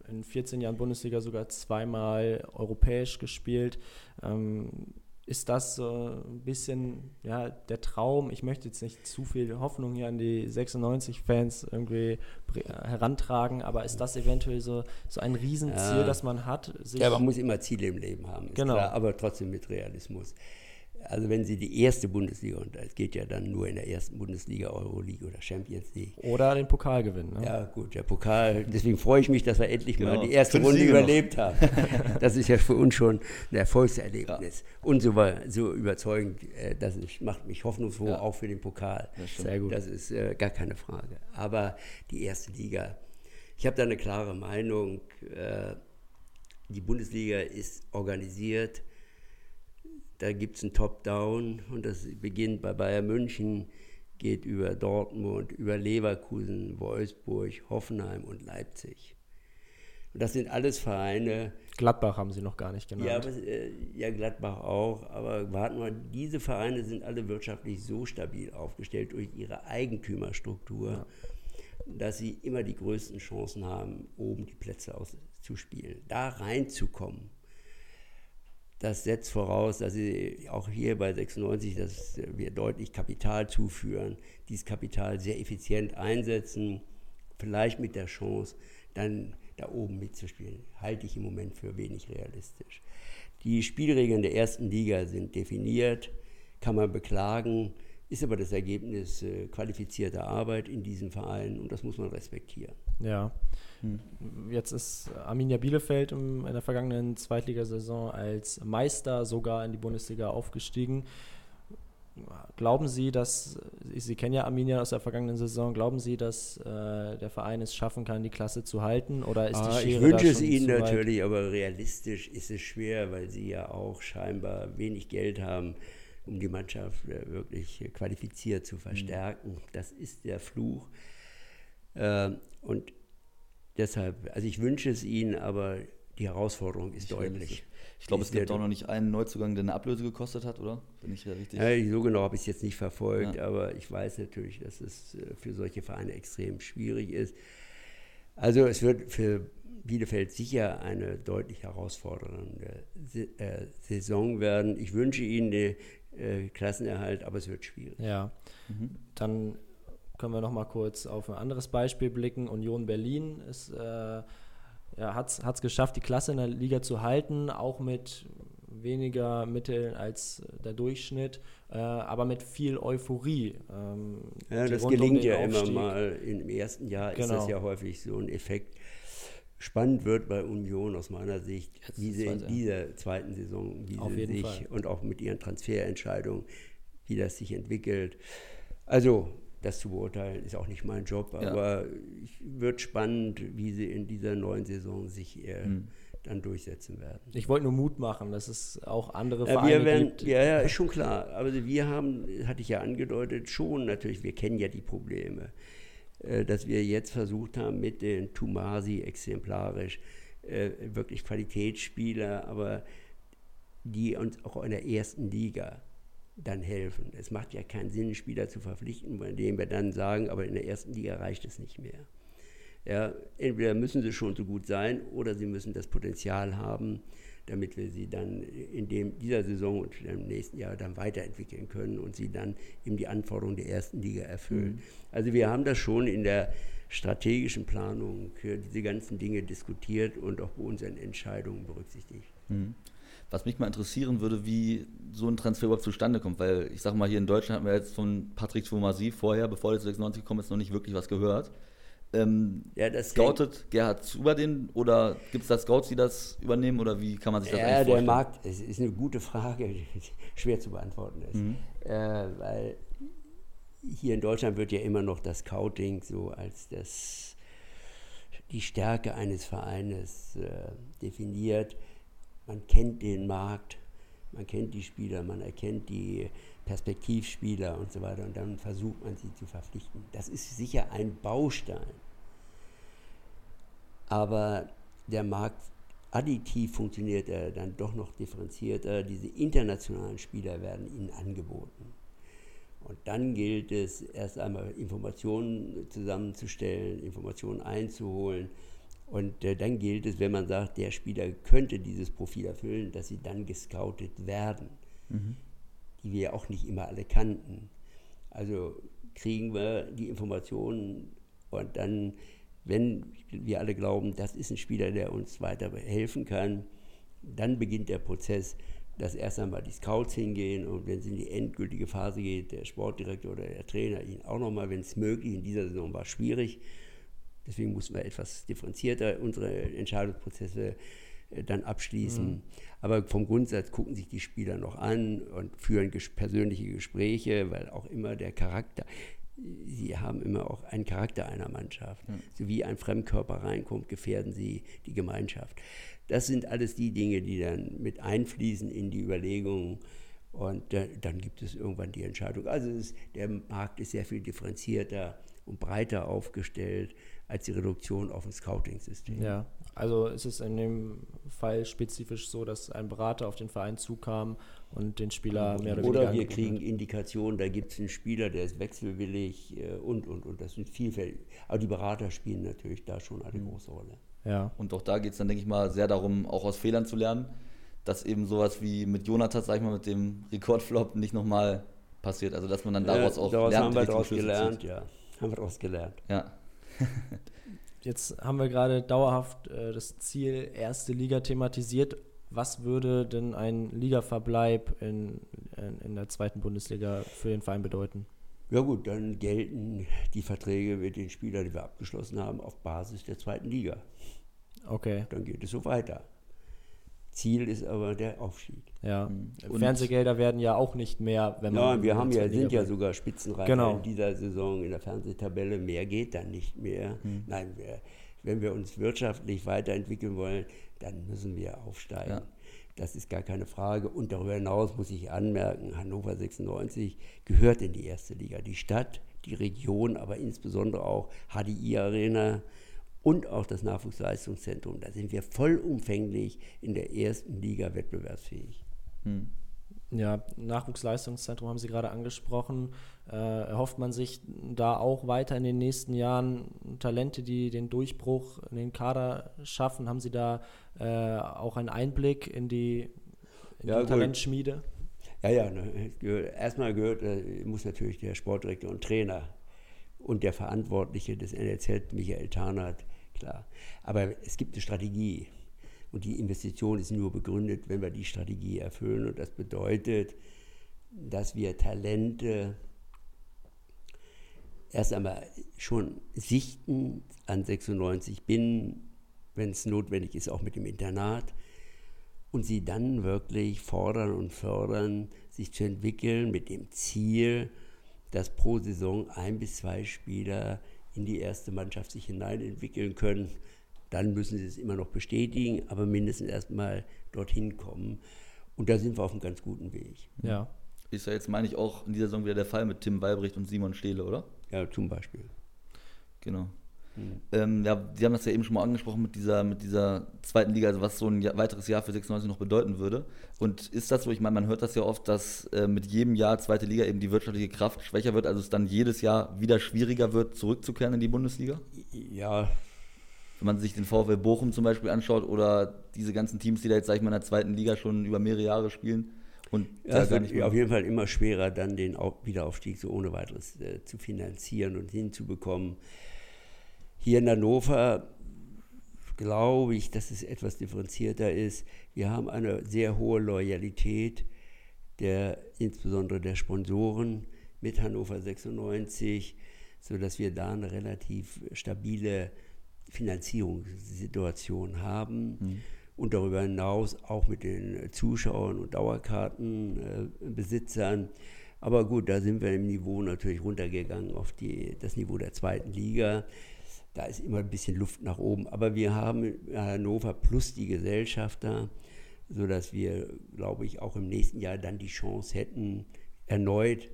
in 14 Jahren Bundesliga sogar zweimal europäisch gespielt. Ähm, ist das so ein bisschen ja, der Traum? Ich möchte jetzt nicht zu viel Hoffnung hier an die 96-Fans irgendwie herantragen, aber ist das eventuell so, so ein Riesenziel, ja. das man hat? ja, man muss immer Ziele im Leben haben, genau. Klar, aber trotzdem mit Realismus. Also wenn Sie die erste Bundesliga, und es geht ja dann nur in der ersten Bundesliga, Euroleague oder Champions League. Oder den Pokal gewinnen. Ne? Ja gut, der Pokal, deswegen freue ich mich, dass wir endlich genau. mal die erste Fünf Runde Siege überlebt noch. haben. Das ist ja für uns schon ein Erfolgserlebnis. Ja. Und so, so überzeugend, äh, das ist, macht mich hoffnungsfroh, ja. auch für den Pokal. Sehr gut. Das ist äh, gar keine Frage. Aber die erste Liga, ich habe da eine klare Meinung. Äh, die Bundesliga ist organisiert da gibt es ein Top-Down und das beginnt bei Bayern München, geht über Dortmund, über Leverkusen, Wolfsburg, Hoffenheim und Leipzig. Und das sind alles Vereine, Gladbach haben Sie noch gar nicht genannt. Ja, aber, äh, ja, Gladbach auch. Aber warten wir, diese Vereine sind alle wirtschaftlich so stabil aufgestellt durch ihre Eigentümerstruktur, ja. dass sie immer die größten Chancen haben, oben die Plätze auszuspielen. Da reinzukommen, das setzt voraus, dass sie auch hier bei 96, dass wir deutlich Kapital zuführen, dieses Kapital sehr effizient einsetzen, vielleicht mit der Chance, dann da oben mitzuspielen, halte ich im Moment für wenig realistisch. Die Spielregeln der ersten Liga sind definiert, kann man beklagen, ist aber das Ergebnis äh, qualifizierter Arbeit in diesem Verein und das muss man respektieren. Ja. Hm. Jetzt ist Arminia Bielefeld in der vergangenen Zweitligasaison als Meister sogar in die Bundesliga aufgestiegen. Glauben Sie, dass, Sie kennen ja Arminia aus der vergangenen Saison, glauben Sie, dass äh, der Verein es schaffen kann, die Klasse zu halten? Oder ist ah, die Schere Ich wünsche es Ihnen natürlich, aber realistisch ist es schwer, weil Sie ja auch scheinbar wenig Geld haben, um die Mannschaft äh, wirklich qualifiziert zu verstärken. Mhm. Das ist der Fluch. Äh, und deshalb, also ich wünsche es Ihnen, aber die Herausforderung ist ich deutlich. Ich glaube, es gibt auch noch nicht einen Neuzugang, der eine Ablöse gekostet hat, oder? Bin ich ja richtig? Ja, so genau habe ich es jetzt nicht verfolgt, ja. aber ich weiß natürlich, dass es äh, für solche Vereine extrem schwierig ist. Also es wird für Bielefeld sicher eine deutlich herausfordernde äh, Saison werden. Ich wünsche Ihnen den äh, Klassenerhalt, aber es wird schwierig. Ja, mhm. dann können wir noch mal kurz auf ein anderes Beispiel blicken. Union Berlin ist äh, ja, hat es geschafft, die Klasse in der Liga zu halten, auch mit weniger Mitteln als der Durchschnitt, äh, aber mit viel Euphorie. Ähm, ja, das gelingt ja Aufstieg. immer mal. Im ersten Jahr genau. ist das ja häufig so ein Effekt. Spannend wird bei Union aus meiner Sicht, wie sie in dieser zweiten Saison, wie sie sich Fall. und auch mit ihren Transferentscheidungen, wie das sich entwickelt. Also das zu beurteilen ist auch nicht mein Job, aber es wird spannend, wie sie in dieser neuen Saison sich eher hm. dann durchsetzen werden. Ich wollte nur Mut machen, dass es auch andere ja, Vereine werden, gibt. Ja, ja, ist schon klar. Aber wir haben, hatte ich ja angedeutet, schon natürlich, wir kennen ja die Probleme, äh, dass wir jetzt versucht haben, mit den Tumasi exemplarisch äh, wirklich Qualitätsspieler, aber die uns auch in der ersten Liga dann helfen. Es macht ja keinen Sinn, Spieler zu verpflichten, bei denen wir dann sagen, aber in der ersten Liga reicht es nicht mehr. Ja, entweder müssen sie schon so gut sein oder sie müssen das Potenzial haben, damit wir sie dann in dem, dieser Saison und im nächsten Jahr dann weiterentwickeln können und sie dann eben die Anforderungen der ersten Liga erfüllen. Mhm. Also wir haben das schon in der strategischen Planung diese ganzen Dinge diskutiert und auch bei unseren Entscheidungen berücksichtigt. Mhm. Was mich mal interessieren würde, wie so ein Transfer überhaupt zustande kommt, weil ich sag mal, hier in Deutschland haben wir jetzt von Patrick Thomasy vorher, bevor der zu 96 gekommen ist, noch nicht wirklich was gehört. Ähm, ja, scoutet Gerhard Zuber den oder gibt es da Scouts, die das übernehmen oder wie kann man sich das ja, vorstellen? Ja, der Markt, es ist eine gute Frage, schwer zu beantworten ist, mhm. äh, weil hier in Deutschland wird ja immer noch das Scouting so als das, die Stärke eines Vereines äh, definiert man kennt den Markt, man kennt die Spieler, man erkennt die Perspektivspieler und so weiter und dann versucht man sie zu verpflichten. Das ist sicher ein Baustein. Aber der Markt additiv funktioniert er dann doch noch differenzierter. Diese internationalen Spieler werden ihnen angeboten. Und dann gilt es erst einmal Informationen zusammenzustellen, Informationen einzuholen und äh, dann gilt es, wenn man sagt, der Spieler könnte dieses Profil erfüllen, dass sie dann gescoutet werden, mhm. die wir ja auch nicht immer alle kannten. Also kriegen wir die Informationen und dann, wenn wir alle glauben, das ist ein Spieler, der uns weiter helfen kann, dann beginnt der Prozess, dass erst einmal die Scouts hingehen und wenn es in die endgültige Phase geht, der Sportdirektor oder der Trainer ihn auch nochmal, wenn es möglich, in dieser Saison war es schwierig, Deswegen mussten wir etwas differenzierter unsere Entscheidungsprozesse äh, dann abschließen. Mhm. Aber vom Grundsatz gucken sich die Spieler noch an und führen ges persönliche Gespräche, weil auch immer der Charakter, sie haben immer auch einen Charakter einer Mannschaft. Mhm. So wie ein Fremdkörper reinkommt, gefährden sie die Gemeinschaft. Das sind alles die Dinge, die dann mit einfließen in die Überlegungen. Und äh, dann gibt es irgendwann die Entscheidung. Also ist, der Markt ist sehr viel differenzierter und breiter aufgestellt als die Reduktion auf ein Scouting-System. Ja, Also ist es in dem Fall spezifisch so, dass ein Berater auf den Verein zukam und den Spieler mehr oder, oder weniger wir angeboten kriegen hat? Indikationen, da gibt es einen Spieler, der ist wechselwillig äh, und, und, und. Das sind vielfältig. Aber die Berater spielen natürlich da schon eine große Rolle. Ja, Und auch da geht es dann, denke ich mal, sehr darum, auch aus Fehlern zu lernen, dass eben sowas wie mit Jonathan, sag ich mal, mit dem Rekordflop nicht nochmal passiert. Also dass man dann daraus Äh, auch daraus lernt, haben wir daraus gelernt, ja. Haben wir daraus gelernt. Ja, jetzt haben wir gerade dauerhaft äh, das Ziel erste Liga thematisiert. Was würde denn ein Ligaverbleib in, in, in der zweiten Bundesliga für den Verein bedeuten? Ja gut, dann gelten die Verträge mit den Spielern, die wir abgeschlossen haben, auf Basis der zweiten Liga. Okay, Dann geht es so weiter. Ziel ist aber der Aufstieg. ja. Und- Fernsehgelder werden ja auch nicht mehr, wenn man. Ja, wir haben ja, sind ja sogar Spitzenreiter Genau. in dieser Saison in der Fernsehtabelle. Mehr geht dann nicht mehr. Nein, wir, wenn wir uns wirtschaftlich weiterentwickeln wollen, dann müssen wir aufsteigen. Ja. Das ist gar keine Frage. Und darüber hinaus muss ich anmerken, Hannover 96 gehört in die erste Liga. Die Stadt, die Region, aber insbesondere auch HDI Arena und auch das Nachwuchsleistungszentrum. Da sind wir vollumfänglich in der ersten Liga wettbewerbsfähig. Ja, Nachwuchsleistungszentrum haben Sie gerade angesprochen. Äh, erhofft man sich da auch weiter in den nächsten Jahren Talente, die den Durchbruch in den Kader schaffen? Haben Sie da äh, auch einen Einblick in die, in Ja, die. Talentschmiede? Ja, ja, ne, erstmal gehört, äh, muss natürlich der Sportdirektor und Trainer und der Verantwortliche des NLZ, Michael Tarnath, klar. Aber es gibt eine Strategie. Und die Investition ist nur begründet, wenn wir die Strategie erfüllen. Und das bedeutet, dass wir Talente erst einmal schon sichten an 96 bin, wenn es notwendig ist, auch mit dem Internat. Und sie dann wirklich fordern und fördern, sich zu entwickeln mit dem Ziel, dass pro Saison ein bis zwei Spieler in die erste Mannschaft sich hineinentwickeln können. Dann müssen sie es immer noch bestätigen, aber mindestens erstmal dorthin kommen. Und da sind wir auf einem ganz guten Weg. Ja. ist ja jetzt, meine ich, auch in dieser Saison wieder der Fall mit Tim Weibrecht und Simon Stehle, oder? Ja, zum Beispiel. Genau. Ähm, ja, Sie haben das ja eben schon mal angesprochen mit dieser, mit dieser zweiten Liga, also was so ein Jahr, weiteres Jahr für 96 noch bedeuten würde. Und ist das so, ich meine, man hört das ja oft, dass äh, mit jedem Jahr zweite Liga eben die wirtschaftliche Kraft schwächer wird, also es dann jedes Jahr wieder schwieriger wird, zurückzukehren in die Bundesliga? Ja, Wenn man sich den VfL Bochum zum Beispiel anschaut oder diese ganzen Teams, die da jetzt, sag ich mal, in der zweiten Liga schon über mehrere Jahre spielen und Ja, es wird mehr. auf jeden Fall immer schwerer, dann den Au- Wiederaufstieg so ohne weiteres äh, zu finanzieren und hinzubekommen. Hier in Hannover glaube ich, dass es etwas differenzierter ist. Wir haben eine sehr hohe Loyalität, der, insbesondere der Sponsoren mit Hannover 96, sodass wir da eine relativ stabile Finanzierungssituation haben und darüber hinaus auch mit den Zuschauern und Dauerkartenbesitzern. Aber gut, da sind wir im Niveau natürlich runtergegangen auf die, das Niveau der zweiten Liga. Da ist immer ein bisschen Luft nach oben. Aber wir haben in Hannover plus die Gesellschafter, sodass wir, glaube ich, auch im nächsten Jahr dann die Chance hätten, erneut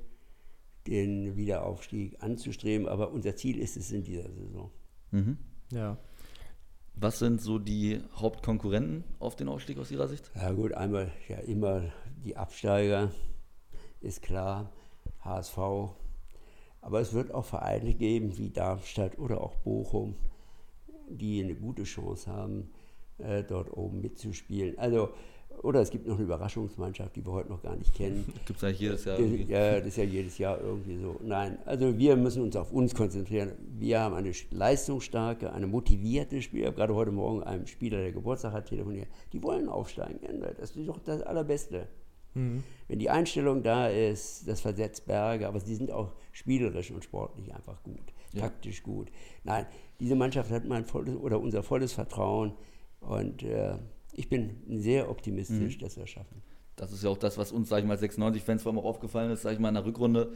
den Wiederaufstieg anzustreben. Aber unser Ziel ist es in dieser Saison. Mhm. Ja. Was sind so die Hauptkonkurrenten auf den Aufstieg aus Ihrer Sicht? Ja gut, einmal ja immer die Absteiger, ist klar, HSV. Aber es wird auch Vereine geben wie Darmstadt oder auch Bochum, die eine gute Chance haben, äh, dort oben mitzuspielen. Also, oder es gibt noch eine Überraschungsmannschaft, die wir heute noch gar nicht kennen. Gibt es eigentlich jedes Jahr irgendwie? Ja, das ist ja jedes Jahr irgendwie so. Nein, also wir müssen uns auf uns konzentrieren. Wir haben eine leistungsstarke, eine motivierte Spieler. Ich habe gerade heute Morgen einem Spieler, der Geburtstag hat, telefoniert. Die wollen aufsteigen. Das ist doch das Allerbeste. Wenn die Einstellung da ist, das versetzt Berge, aber sie sind auch spielerisch und sportlich einfach gut, Ja. taktisch gut. Nein, diese Mannschaft hat mein volles oder unser volles Vertrauen und äh, ich bin sehr optimistisch, dass wir es schaffen. Das ist ja auch das, was uns, sag ich mal, 96-Fans vor allem auch aufgefallen ist, sag ich mal, in der Rückrunde.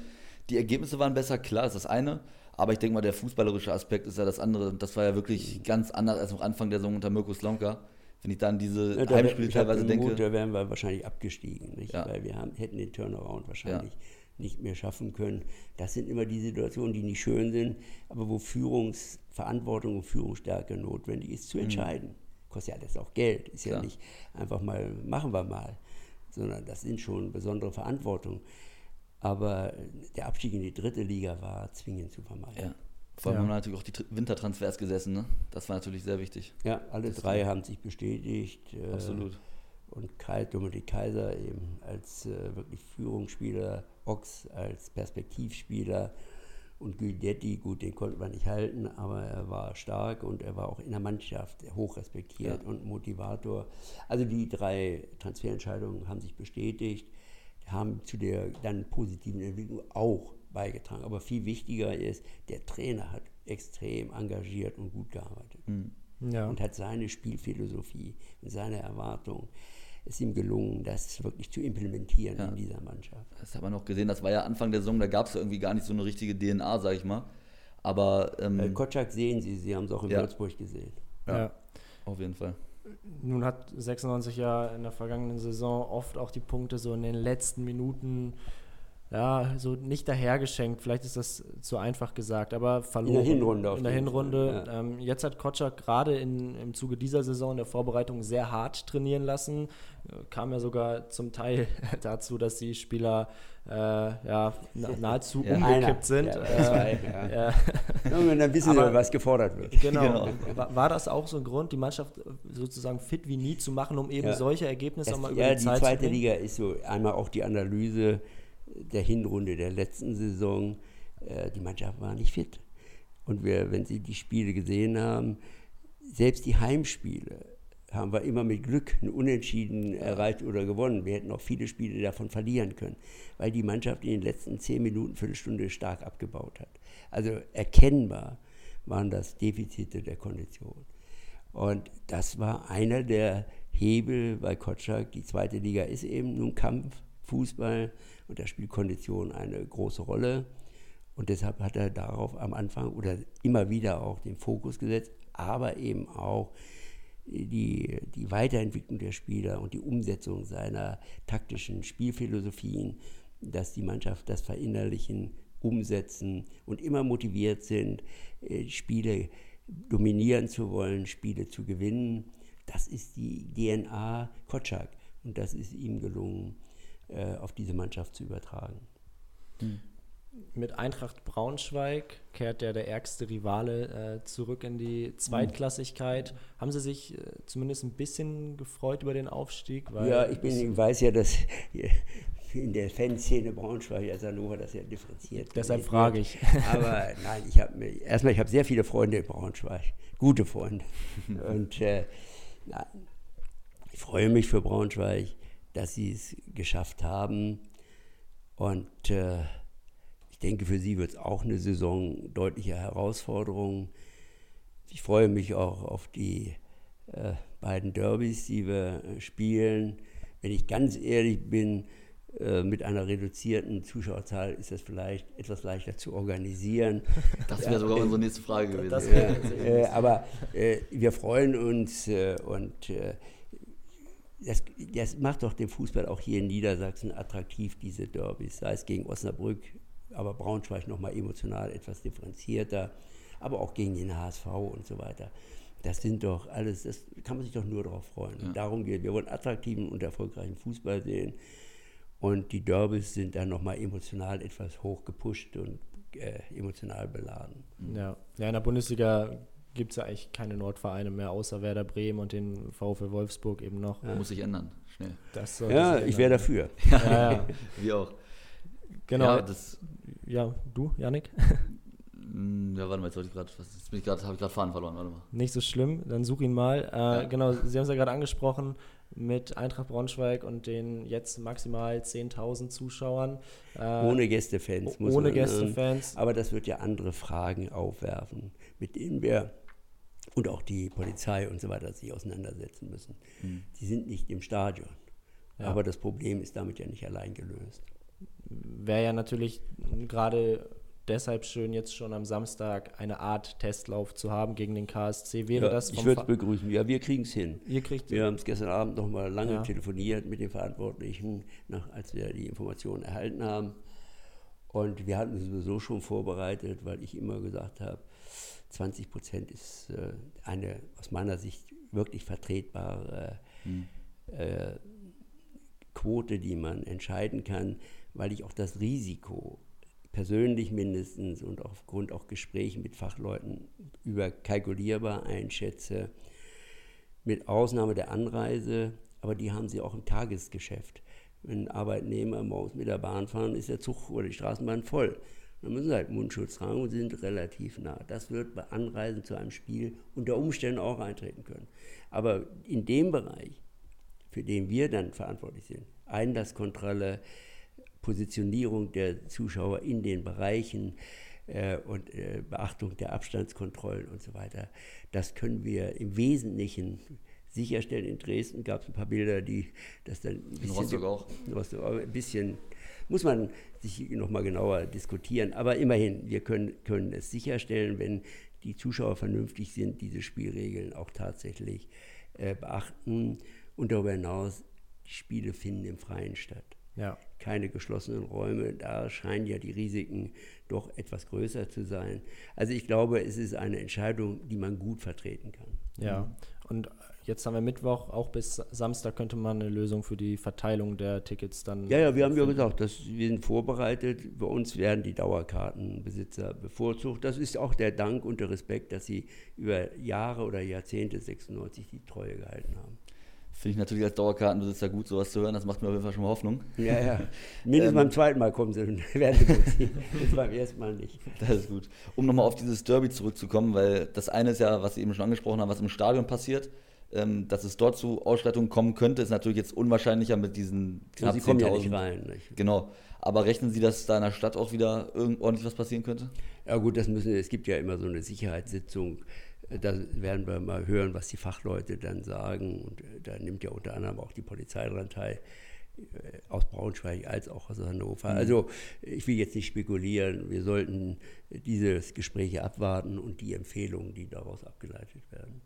Die Ergebnisse waren besser, klar, ist das eine. Aber ich denke mal, der fußballerische Aspekt ist ja das andere. Und das war ja wirklich ganz anders als noch Anfang der Saison unter Mirko Slomka. Wenn ich dann diese Ja, Heimspiele teilweise den Mut, denke. Da wären wir wahrscheinlich abgestiegen? Ja. weil wir haben, hätten den Turnaround wahrscheinlich nicht mehr schaffen können. Das sind immer die Situationen, die nicht schön sind, aber wo Führungsverantwortung und Führungsstärke notwendig ist, zu Mhm. entscheiden. kostet ja alles auch Geld. Ist ja nicht einfach mal, machen wir mal, sondern das sind schon besondere Verantwortungen. Aber der Abstieg in die dritte Liga war zwingend zu vermeiden. Vor allem Ja. haben natürlich auch die Tr- Wintertransfers gesessen, ne? Das war natürlich sehr wichtig. Ja, alle drei haben sich bestätigt. äh, Absolut. Und Kai, Dominik Kaiser eben als äh, wirklich Führungsspieler, Ox als Perspektivspieler und Guidetti, gut, den konnte man nicht halten, aber er war stark und er war auch in der Mannschaft hoch respektiert Ja. und Motivator. Also die drei Transferentscheidungen haben sich bestätigt, haben zu der dann positiven Entwicklung auch beigetragen. Aber viel wichtiger ist, der Trainer hat extrem engagiert und gut gearbeitet Ja. und hat seine Spielphilosophie und seine Erwartungen. Es ist ihm gelungen, das wirklich zu implementieren Ja. in dieser Mannschaft. Das hat man noch gesehen, das war ja Anfang der Saison, da gab es irgendwie gar nicht so eine richtige DNA, sag ich mal. Aber ähm, Äh, Kotschak sehen Sie, Sie haben es auch in Ja. Würzburg gesehen. ja, ja. auf jeden Fall. Nun hat 96 ja in der vergangenen Saison oft auch die Punkte so in den letzten Minuten ja, so nicht dahergeschenkt. Vielleicht ist das zu einfach gesagt, aber verloren. Hinrunde auf In der Hinrunde. Fall, Ähm, jetzt hat Kotschak gerade in, im Zuge dieser Saison in der Vorbereitung sehr hart trainieren lassen. Äh, Kam ja sogar zum Teil dazu, dass die Spieler äh, ja, na, nahezu Ja. umgekippt Einer, sind. ja, Äh, zwei, ja. ja. Ja, und dann wissen Aber- Sie, was gefordert wird. Genau. Genau. War, war das auch so ein Grund, die Mannschaft sozusagen fit wie nie zu machen, um eben Ja. solche Ergebnisse auch mal über ja, die die Zeit zu zweite bringen? Liga ist so einmal auch die Analyse der Hinrunde der letzten Saison. Äh, die Mannschaft war nicht fit. Und wir, wenn Sie die Spiele gesehen haben, selbst die Heimspiele haben wir immer mit Glück ein Unentschieden erreicht oder gewonnen. Wir hätten auch viele Spiele davon verlieren können, weil die Mannschaft in den letzten zehn Minuten, Viertelstunde stark abgebaut hat. Also erkennbar waren das Defizite der Kondition. Und das war einer der Hebel bei Kotschak. Die zweite Liga ist eben nun Kampf, Fußball und da spielt Kondition eine große Rolle. Und deshalb hat er darauf am Anfang oder immer wieder auch den Fokus gesetzt, aber eben auch die, die Weiterentwicklung der Spieler und die Umsetzung seiner taktischen Spielphilosophien, dass die Mannschaft das verinnerlichen, umsetzen und immer motiviert sind, äh, Spiele dominieren zu wollen, Spiele zu gewinnen. Das ist die DNA Kotschak und das ist ihm gelungen, äh, auf diese Mannschaft zu übertragen. Mit Eintracht Braunschweig kehrt ja der ärgste Rivale äh, zurück in die Zweitklassigkeit. Haben Sie sich äh, zumindest ein bisschen gefreut über den Aufstieg? Ja, ich, bin, ich weiß ja, dass in der Fanszene Braunschweig als Hannover das ja differenziert Deshalb frage ich. Aber nein, ich habe erstmal, ich habe sehr viele Freunde in Braunschweig, gute Freunde. Und äh, na, ich freue mich für Braunschweig, dass sie es geschafft haben. Und äh, ich denke, für sie wird es auch eine Saison deutlicher Herausforderung. Ich freue mich auch auf die äh, beiden Derbys, die wir spielen. Wenn ich ganz ehrlich bin, äh, mit einer reduzierten Zuschauerzahl ist das vielleicht etwas leichter zu organisieren. Das wäre sogar unsere nächste Frage gewesen. Ja, äh, aber äh, wir freuen uns äh, und äh, das, das macht doch den Fußball auch hier in Niedersachsen attraktiv, diese Derbys, sei es gegen Osnabrück, aber Braunschweig nochmal emotional etwas differenzierter, aber auch gegen den HSV und so weiter. Das sind doch alles, das kann man sich doch nur darauf freuen. Und darum geht Wir wollen attraktiven und erfolgreichen Fußball sehen. Und die Derbys sind dann nochmal emotional etwas hoch gepusht und äh, emotional beladen. Ja. ja, in der Bundesliga gibt es ja eigentlich keine Nordvereine mehr, außer Werder Bremen und den VfL Wolfsburg eben noch. Muss sich ändern, schnell. Ja, ich wäre dafür. Ja, ja. Wir auch. Genau. Ja, Ja, das, du, Janik? mh, ja, warte mal, jetzt wollte ich gerade, jetzt bin ich gerade, habe ich gerade Faden verloren, warte mal. Nicht so schlimm, dann such ihn mal. Äh, Genau, Sie haben es ja gerade angesprochen mit Eintracht Braunschweig und den jetzt maximal 10.000 Zuschauern. Äh, Ohne Gästefans. muss ohne man, Gästefans. ähm, Aber das wird ja andere Fragen aufwerfen, mit denen wir und auch die Polizei und so weiter sich auseinandersetzen müssen. Die sind nicht im Stadion. Ja. Aber das Problem ist damit ja nicht allein gelöst. Wäre ja natürlich gerade deshalb schön, jetzt schon am Samstag eine Art Testlauf zu haben gegen den KSC. Wäre Ja, das ich würde es begrüßen. Ja, wir kriegen es hin. Ihr kriegt Wir haben es gestern Abend noch mal lange Ja. telefoniert mit den Verantwortlichen, nach, als wir die Informationen erhalten haben. Und wir hatten es sowieso schon vorbereitet, weil ich immer gesagt habe, 20 Prozent ist äh, eine aus meiner Sicht wirklich vertretbare hm. äh, Quote, die man entscheiden kann, weil ich auch das Risiko persönlich mindestens und aufgrund auch Gesprächen mit Fachleuten überkalkulierbar einschätze, mit Ausnahme der Anreise, aber die haben sie auch im Tagesgeschäft. Wenn Arbeitnehmer morgens mit der Bahn fahren, ist der Zug oder die Straßenbahn voll. Dann müssen sie halt Mundschutz tragen und sind relativ nah. Das wird bei Anreisen zu einem Spiel unter Umständen auch eintreten können. Aber in dem Bereich, für den wir dann verantwortlich sind, Einlasskontrolle, Positionierung der Zuschauer in den Bereichen äh, und äh, Beachtung der Abstandskontrollen und so weiter, das können wir im Wesentlichen sicherstellen. In Dresden gab es ein paar Bilder, die das dann ein bisschen, in Rostock auch. Rostock auch ein bisschen muss man sich nochmal genauer diskutieren. Aber immerhin, wir können, können es sicherstellen, wenn die Zuschauer vernünftig sind, diese Spielregeln auch tatsächlich äh, beachten. Und darüber hinaus, die Spiele finden im Freien statt. Ja. Keine geschlossenen Räume, da scheinen ja die Risiken doch etwas größer zu sein. Also ich glaube, es ist eine Entscheidung, die man gut vertreten kann. Ja, und Jetzt haben wir Mittwoch, auch bis Samstag könnte man eine Lösung für die Verteilung der Tickets dann. Ja, ja, wir haben ja gesagt, dass wir sind vorbereitet. Bei uns werden die Dauerkartenbesitzer bevorzugt. Das ist auch der Dank und der Respekt, dass sie über Jahre oder Jahrzehnte 96 die Treue gehalten haben. Finde ich natürlich als Dauerkartenbesitzer gut, sowas zu hören. Das macht mir auf jeden Fall schon mal Hoffnung. Ja, ja. Mindestens ähm, beim zweiten Mal kommen sie und werden sie Das beim ersten Mal nicht. Das ist gut. Um nochmal auf dieses Derby zurückzukommen, weil das eine ist ja, was Sie eben schon angesprochen haben, was im Stadion passiert ähm, dass es dort zu Ausschreitungen kommen könnte, ist natürlich jetzt unwahrscheinlicher mit diesen knapp ja, 10.000. Ja rein. Nicht? Genau. Aber rechnen Sie, dass da in der Stadt auch wieder ordentlich was passieren könnte? Ja gut, das müssen, es gibt ja immer so eine Sicherheitssitzung. Da werden wir mal hören, was die Fachleute dann sagen. Und äh, da nimmt ja unter anderem auch die Polizei daran teil äh, aus Braunschweig als auch aus Hannover. Mhm. Also ich will jetzt nicht spekulieren, wir sollten dieses Gespräch abwarten und die Empfehlungen, die daraus abgeleitet werden.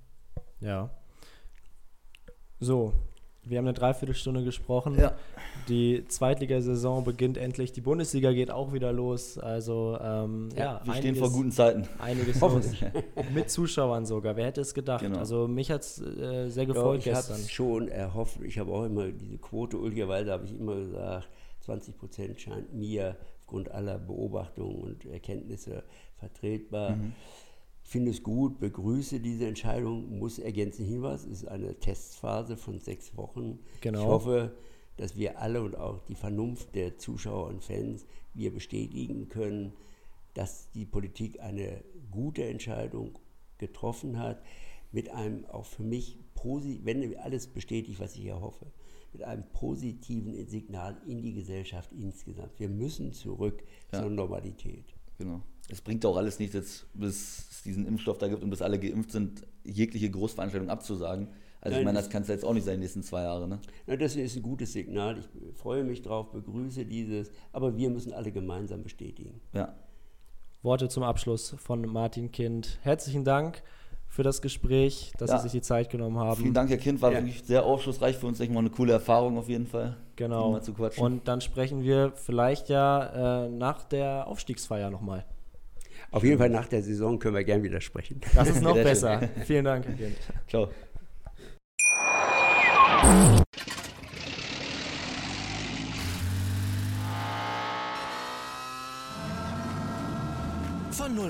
Ja, so, wir haben eine Dreiviertelstunde gesprochen. Ja. Die Zweitligasaison beginnt endlich. Die Bundesliga geht auch wieder los. Also ähm, ja, ja, wir einiges, stehen vor guten Zeiten. Einiges los. Mit Zuschauern sogar. Wer hätte es gedacht? Genau. Also mich hat es äh, sehr gefreut ja, ich gestern. Ich schon erhofft. Ich habe auch immer diese Quote, ulkigerweise habe ich immer gesagt, 20 Prozent scheint mir aufgrund aller Beobachtungen und Erkenntnisse vertretbar. Mhm. Ich finde es gut, begrüße diese Entscheidung, muss ergänzen Hinweis, es ist eine Testphase von sechs Wochen. Genau. Ich hoffe, dass wir alle und auch die Vernunft der Zuschauer und Fans wir bestätigen können, dass die Politik eine gute Entscheidung getroffen hat, mit einem auch für mich, wenn alles bestätigt, was ich erhoffe, mit einem positiven Signal in die Gesellschaft insgesamt. Wir müssen zurück ja. zur Normalität. Genau es bringt auch alles nichts, jetzt, bis es diesen Impfstoff da gibt und bis alle geimpft sind, jegliche Großveranstaltung abzusagen. Also Nein, ich meine, das kann es jetzt auch nicht sein, die nächsten zwei Jahre. Ne? Na, das ist ein gutes Signal. Ich freue mich drauf, begrüße dieses, aber wir müssen alle gemeinsam bestätigen. Ja. Worte zum Abschluss von Martin Kind. Herzlichen Dank für das Gespräch, dass ja. Sie sich die Zeit genommen haben. Vielen Dank, Herr Kind, war ja. wirklich sehr aufschlussreich für uns. Ich mal eine coole Erfahrung auf jeden Fall. Genau. Und dann sprechen wir vielleicht ja äh, nach der Aufstiegsfeier nochmal. Auf jeden Fall nach der Saison können wir gern wieder sprechen. Das ist noch besser. Vielen Dank, Herr Kind. Ciao.